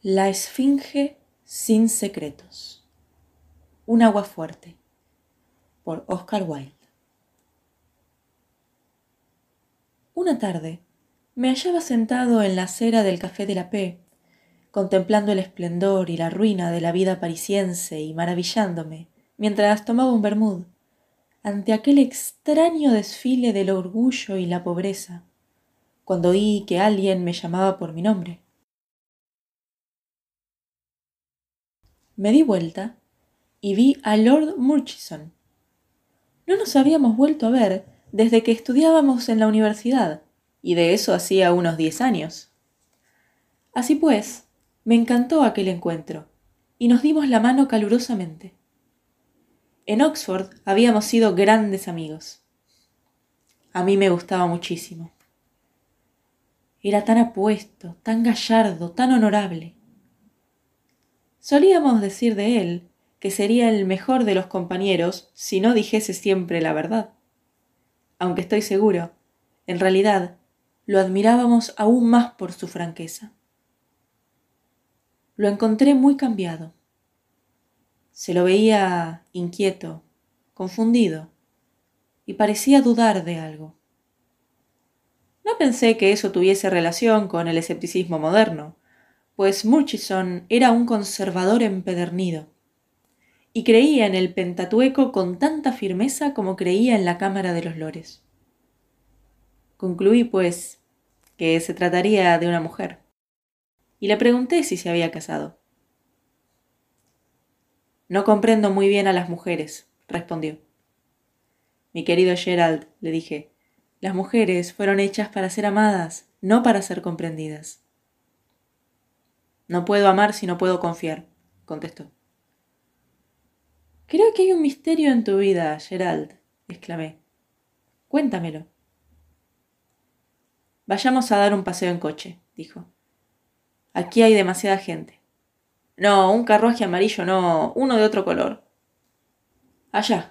La Esfinge sin secretos. Un agua fuerte. Por Oscar Wilde. Una tarde me hallaba sentado en la acera del Café de la P, contemplando el esplendor y la ruina de la vida parisiense y maravillándome, mientras tomaba un bermud, ante aquel extraño desfile del orgullo y la pobreza, cuando oí que alguien me llamaba por mi nombre. Me di vuelta y vi a Lord Murchison. No nos habíamos vuelto a ver desde que estudiábamos en la universidad, y de eso hacía unos diez años. Así pues, me encantó aquel encuentro, y nos dimos la mano calurosamente. En Oxford habíamos sido grandes amigos. A mí me gustaba muchísimo. Era tan apuesto, tan gallardo, tan honorable. Solíamos decir de él que sería el mejor de los compañeros si no dijese siempre la verdad. Aunque estoy seguro, en realidad, lo admirábamos aún más por su franqueza. Lo encontré muy cambiado. Se lo veía inquieto, confundido, y parecía dudar de algo. No pensé que eso tuviese relación con el escepticismo moderno, pues Murchison era un conservador empedernido, y creía en el Pentateuco con tanta firmeza como creía en la Cámara de los Lores. Concluí, pues, que se trataría de una mujer, y le pregunté si se había casado. No comprendo muy bien a las mujeres, respondió. Mi querido Gerald, le dije, las mujeres fueron hechas para ser amadas, no para ser comprendidas. No puedo amar si no puedo confiar, contestó. Creo que hay un misterio en tu vida, Gerald, exclamé. Cuéntamelo. Vayamos a dar un paseo en coche, dijo. Aquí hay demasiada gente. No, un carruaje amarillo no, uno de otro color. Allá.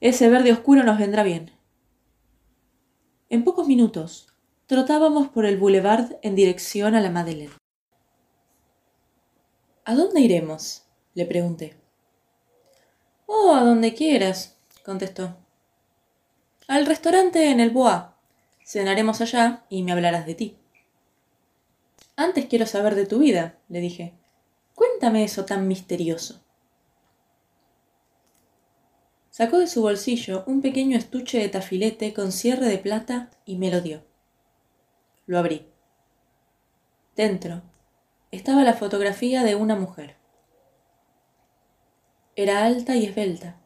Ese verde oscuro nos vendrá bien. En pocos minutos trotábamos por el boulevard en dirección a la Madeleine. ¿A dónde iremos? le pregunté. Oh, a donde quieras, contestó. Al restaurante en el Bois. Cenaremos allá y me hablarás de ti. Antes quiero saber de tu vida, le dije. Cuéntame eso tan misterioso. Sacó de su bolsillo un pequeño estuche de tafilete con cierre de plata y me lo dio. Lo abrí. Dentro estaba la fotografía de una mujer. Era alta y esbelta,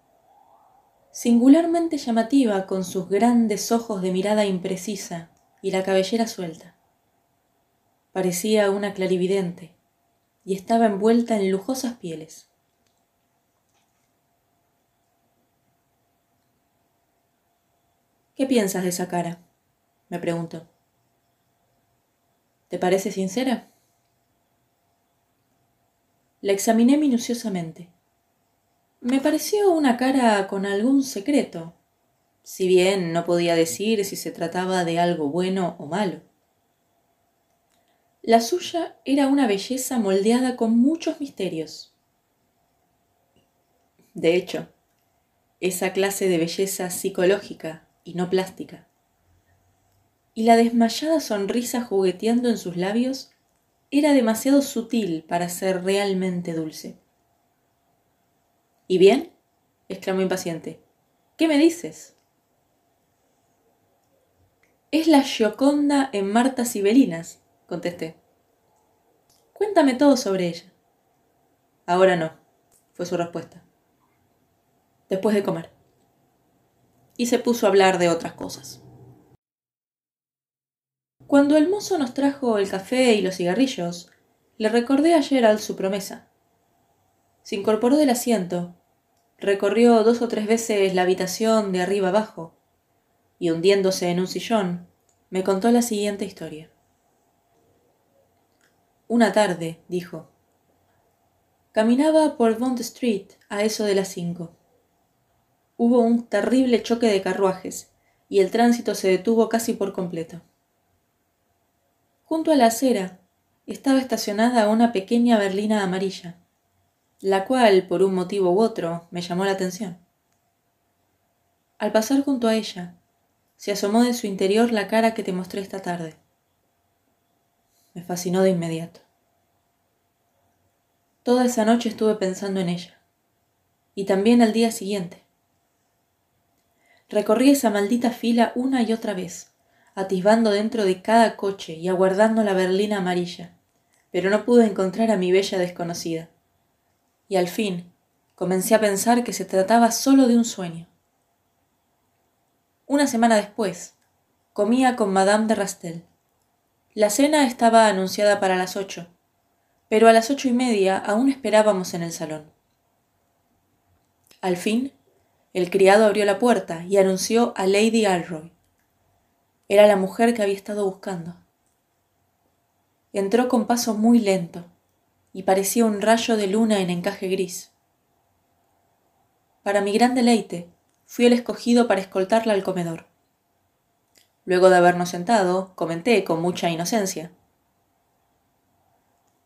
singularmente llamativa con sus grandes ojos de mirada imprecisa y la cabellera suelta. Parecía una clarividente y estaba envuelta en lujosas pieles. ¿Qué piensas de esa cara? me preguntó. ¿Te parece sincera? La examiné minuciosamente. Me pareció una cara con algún secreto, si bien no podía decir si se trataba de algo bueno o malo. La suya era una belleza moldeada con muchos misterios. De hecho, esa clase de belleza psicológica y no plástica. Y la desmayada sonrisa jugueteando en sus labios era demasiado sutil para ser realmente dulce. ¿Y bien? exclamó impaciente. ¿Qué me dices? Es la Gioconda en Martas Sibelinas, contesté. Cuéntame todo sobre ella. Ahora no, fue su respuesta. Después de comer. Y se puso a hablar de otras cosas. Cuando el mozo nos trajo el café y los cigarrillos, le recordé a Gerald su promesa. Se incorporó del asiento, recorrió dos o tres veces la habitación de arriba abajo, y hundiéndose en un sillón, me contó la siguiente historia. Una tarde, dijo, caminaba por Bond Street a eso de las cinco. Hubo un terrible choque de carruajes y el tránsito se detuvo casi por completo. Junto a la acera estaba estacionada una pequeña berlina amarilla, la cual, por un motivo u otro, me llamó la atención. Al pasar junto a ella, se asomó de su interior la cara que te mostré esta tarde. Me fascinó de inmediato. Toda esa noche estuve pensando en ella, y también al día siguiente. Recorrí esa maldita fila una y otra vez, atisbando dentro de cada coche y aguardando la berlina amarilla, pero no pude encontrar a mi bella desconocida. Y al fin comencé a pensar que se trataba solo de un sueño. Una semana después, comía con Madame de Rastel. La cena estaba anunciada para las ocho, pero a las ocho y media aún esperábamos en el salón. Al fin, el criado abrió la puerta y anunció a Lady Alroy. Era la mujer que había estado buscando. Entró con paso muy lento y parecía un rayo de luna en encaje gris. Para mi gran deleite, fui el escogido para escoltarla al comedor. Luego de habernos sentado, comenté con mucha inocencia.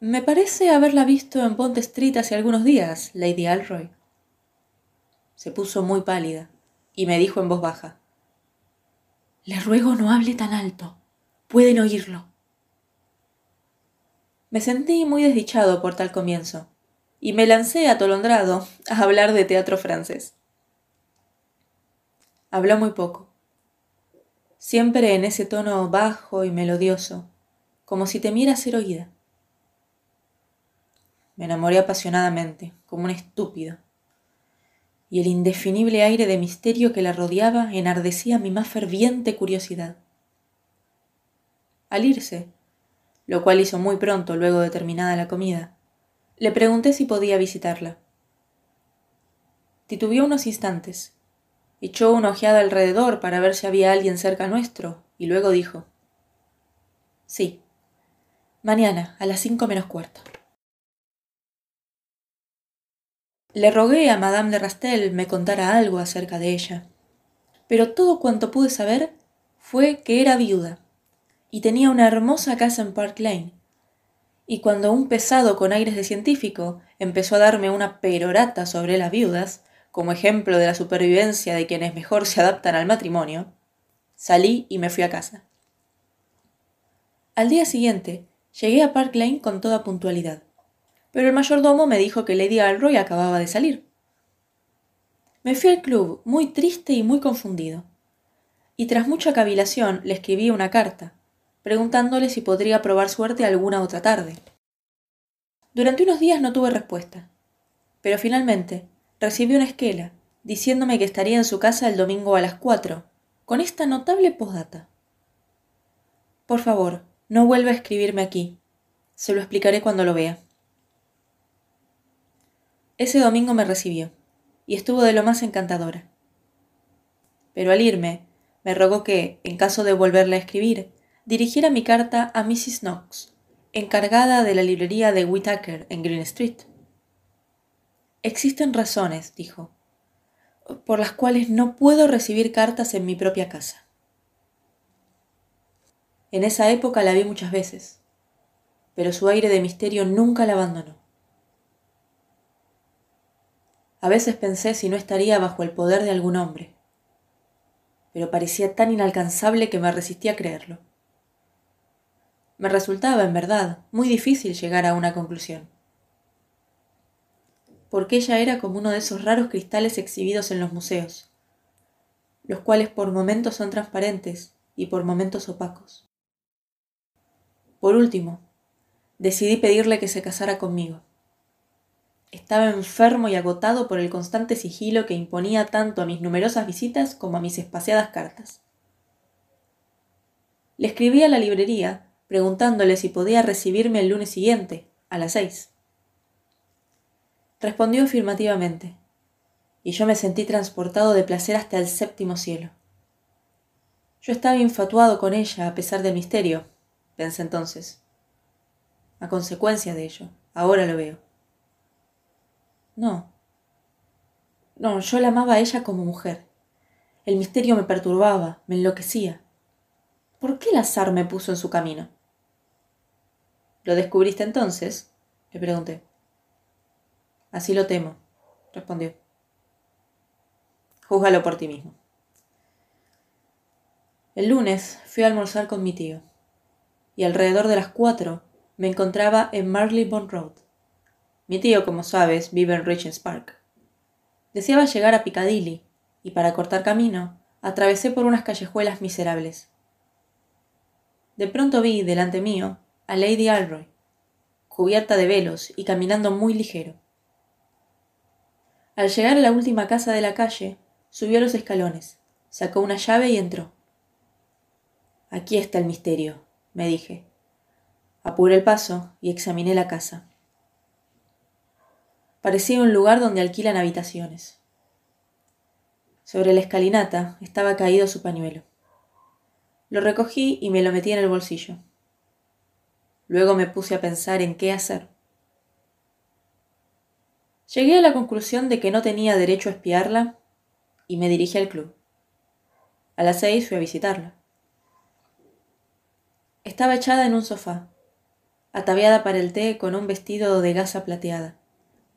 Me parece haberla visto en Pont Street hace algunos días, Lady Alroy. Se puso muy pálida y me dijo en voz baja. Le ruego no hable tan alto. Pueden oírlo. Me sentí muy desdichado por tal comienzo, y me lancé atolondrado a hablar de teatro francés. Habló muy poco, siempre en ese tono bajo y melodioso, como si temiera ser oída. Me enamoré apasionadamente, como un estúpido y el indefinible aire de misterio que la rodeaba enardecía mi más ferviente curiosidad. Al irse, lo cual hizo muy pronto luego de terminada la comida, le pregunté si podía visitarla. Titubió unos instantes, echó una ojeada alrededor para ver si había alguien cerca nuestro, y luego dijo Sí, mañana a las cinco menos cuarto. Le rogué a Madame de Rastel me contara algo acerca de ella, pero todo cuanto pude saber fue que era viuda y tenía una hermosa casa en Park Lane. Y cuando un pesado con aires de científico empezó a darme una perorata sobre las viudas, como ejemplo de la supervivencia de quienes mejor se adaptan al matrimonio, salí y me fui a casa. Al día siguiente llegué a Park Lane con toda puntualidad pero el mayordomo me dijo que Lady Alroy acababa de salir. Me fui al club muy triste y muy confundido, y tras mucha cavilación le escribí una carta, preguntándole si podría probar suerte alguna otra tarde. Durante unos días no tuve respuesta, pero finalmente recibí una esquela diciéndome que estaría en su casa el domingo a las cuatro, con esta notable postdata. Por favor, no vuelva a escribirme aquí. Se lo explicaré cuando lo vea. Ese domingo me recibió, y estuvo de lo más encantadora. Pero al irme, me rogó que, en caso de volverle a escribir, dirigiera mi carta a Mrs. Knox, encargada de la librería de Whitaker en Green Street. Existen razones, dijo, por las cuales no puedo recibir cartas en mi propia casa. En esa época la vi muchas veces, pero su aire de misterio nunca la abandonó. A veces pensé si no estaría bajo el poder de algún hombre, pero parecía tan inalcanzable que me resistí a creerlo. Me resultaba, en verdad, muy difícil llegar a una conclusión. Porque ella era como uno de esos raros cristales exhibidos en los museos, los cuales por momentos son transparentes y por momentos opacos. Por último, decidí pedirle que se casara conmigo. Estaba enfermo y agotado por el constante sigilo que imponía tanto a mis numerosas visitas como a mis espaciadas cartas. Le escribí a la librería preguntándole si podía recibirme el lunes siguiente, a las seis. Respondió afirmativamente, y yo me sentí transportado de placer hasta el séptimo cielo. Yo estaba infatuado con ella a pesar del misterio, pensé entonces. A consecuencia de ello, ahora lo veo. No. No, yo la amaba a ella como mujer. El misterio me perturbaba, me enloquecía. ¿Por qué el azar me puso en su camino? ¿Lo descubriste entonces? le pregunté. Así lo temo, respondió. Júzgalo por ti mismo. El lunes fui a almorzar con mi tío, y alrededor de las cuatro me encontraba en Marylebone Road. Mi tío, como sabes, vive en Regent's Park. Deseaba llegar a Piccadilly, y para cortar camino, atravesé por unas callejuelas miserables. De pronto vi, delante mío, a Lady Alroy, cubierta de velos y caminando muy ligero. Al llegar a la última casa de la calle, subió los escalones, sacó una llave y entró. Aquí está el misterio, me dije. Apuré el paso y examiné la casa. Parecía un lugar donde alquilan habitaciones. Sobre la escalinata estaba caído su pañuelo. Lo recogí y me lo metí en el bolsillo. Luego me puse a pensar en qué hacer. Llegué a la conclusión de que no tenía derecho a espiarla y me dirigí al club. A las seis fui a visitarla. Estaba echada en un sofá, ataviada para el té con un vestido de gasa plateada,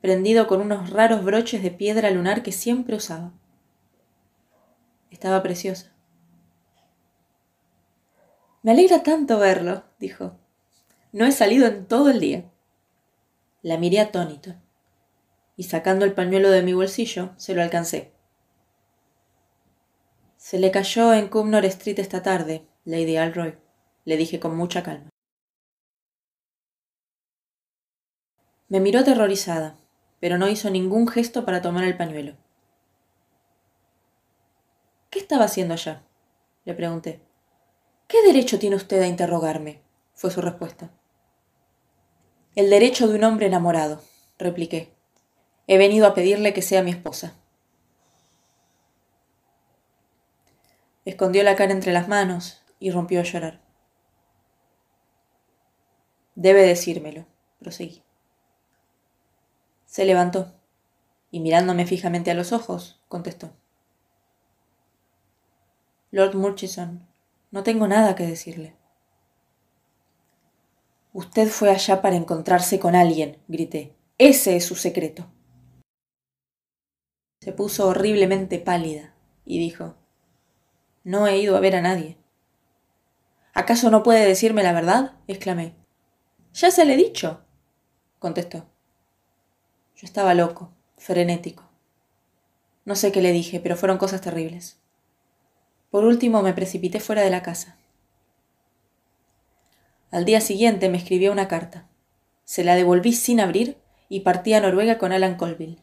prendido con unos raros broches de piedra lunar que siempre usaba. Estaba preciosa. Me alegra tanto verlo, dijo. No he salido en todo el día. La miré atónito, y sacando el pañuelo de mi bolsillo, se lo alcancé. Se le cayó en Cumnor Street esta tarde, Lady Alroy, le dije con mucha calma. Me miró aterrorizada, pero no hizo ningún gesto para tomar el pañuelo. ¿Qué estaba haciendo allá? le pregunté. ¿Qué derecho tiene usted a interrogarme? fue su respuesta. El derecho de un hombre enamorado, repliqué. He venido a pedirle que sea mi esposa. Escondió la cara entre las manos y rompió a llorar. Debe decírmelo, proseguí. Se levantó y mirándome fijamente a los ojos, contestó. Lord Murchison, no tengo nada que decirle. Usted fue allá para encontrarse con alguien, grité. Ese es su secreto. Se puso horriblemente pálida y dijo No he ido a ver a nadie. ¿Acaso no puede decirme la verdad? exclamé. Ya se le he dicho, contestó. Yo estaba loco, frenético. No sé qué le dije, pero fueron cosas terribles. Por último me precipité fuera de la casa. Al día siguiente me escribió una carta. Se la devolví sin abrir y partí a Noruega con Alan Colville.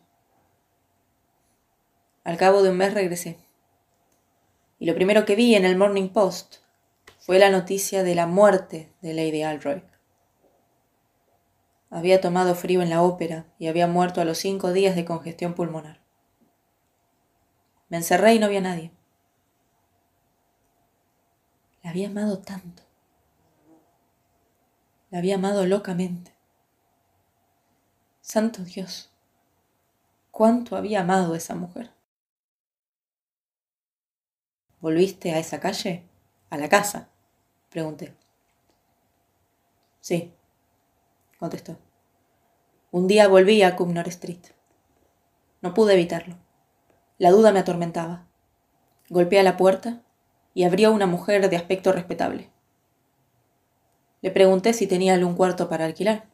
Al cabo de un mes regresé. Y lo primero que vi en el Morning Post fue la noticia de la muerte de Lady Alroy. Había tomado frío en la ópera y había muerto a los cinco días de congestión pulmonar. Me encerré y no vi a nadie. La había amado tanto. La había amado locamente. Santo Dios, cuánto había amado a esa mujer. ¿Volviste a esa calle? ¿A la casa? Pregunté. Sí, contestó. Un día volví a Cumnor Street. No pude evitarlo. La duda me atormentaba. Golpeé a la puerta y abrió una mujer de aspecto respetable. Le pregunté si tenía algún cuarto para alquilar.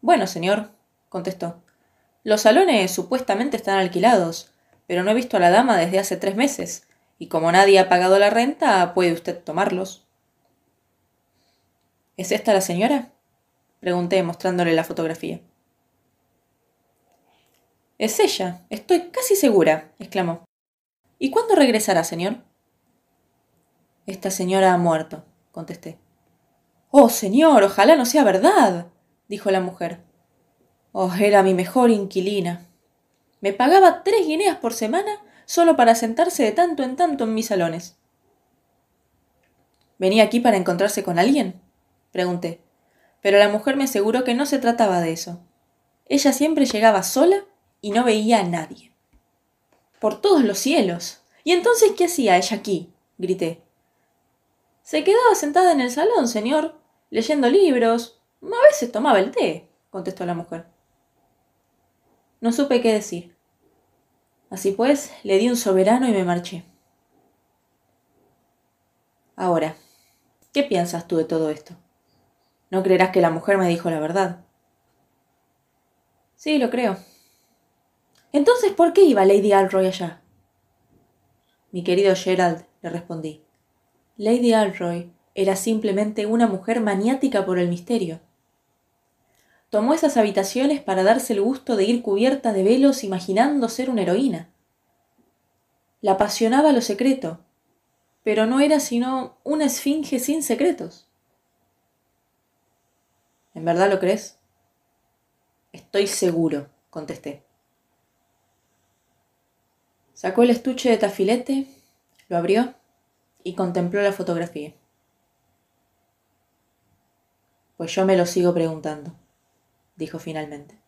Bueno, señor, contestó. Los salones supuestamente están alquilados, pero no he visto a la dama desde hace tres meses, y como nadie ha pagado la renta, puede usted tomarlos. ¿Es esta la señora? Pregunté mostrándole la fotografía. Es ella, estoy casi segura, exclamó. ¿Y cuándo regresará, señor? Esta señora ha muerto, contesté. Oh, señor, ojalá no sea verdad, dijo la mujer. Oh, era mi mejor inquilina. Me pagaba tres guineas por semana solo para sentarse de tanto en tanto en mis salones. ¿Venía aquí para encontrarse con alguien? pregunté, pero la mujer me aseguró que no se trataba de eso. Ella siempre llegaba sola y no veía a nadie. Por todos los cielos. ¿Y entonces qué hacía ella aquí? grité. Se quedaba sentada en el salón, señor, leyendo libros, A veces tomaba el té, contestó la mujer. No supe qué decir. Así pues, le di un soberano y me marché. Ahora, ¿qué piensas tú de todo esto? No creerás que la mujer me dijo la verdad. Sí, lo creo. Entonces, ¿por qué iba Lady Alroy allá? Mi querido Gerald, le respondí, Lady Alroy era simplemente una mujer maniática por el misterio. Tomó esas habitaciones para darse el gusto de ir cubierta de velos imaginando ser una heroína. La apasionaba lo secreto, pero no era sino una esfinge sin secretos. ¿En verdad lo crees? Estoy seguro, contesté. Sacó el estuche de tafilete, lo abrió y contempló la fotografía. Pues yo me lo sigo preguntando, dijo finalmente.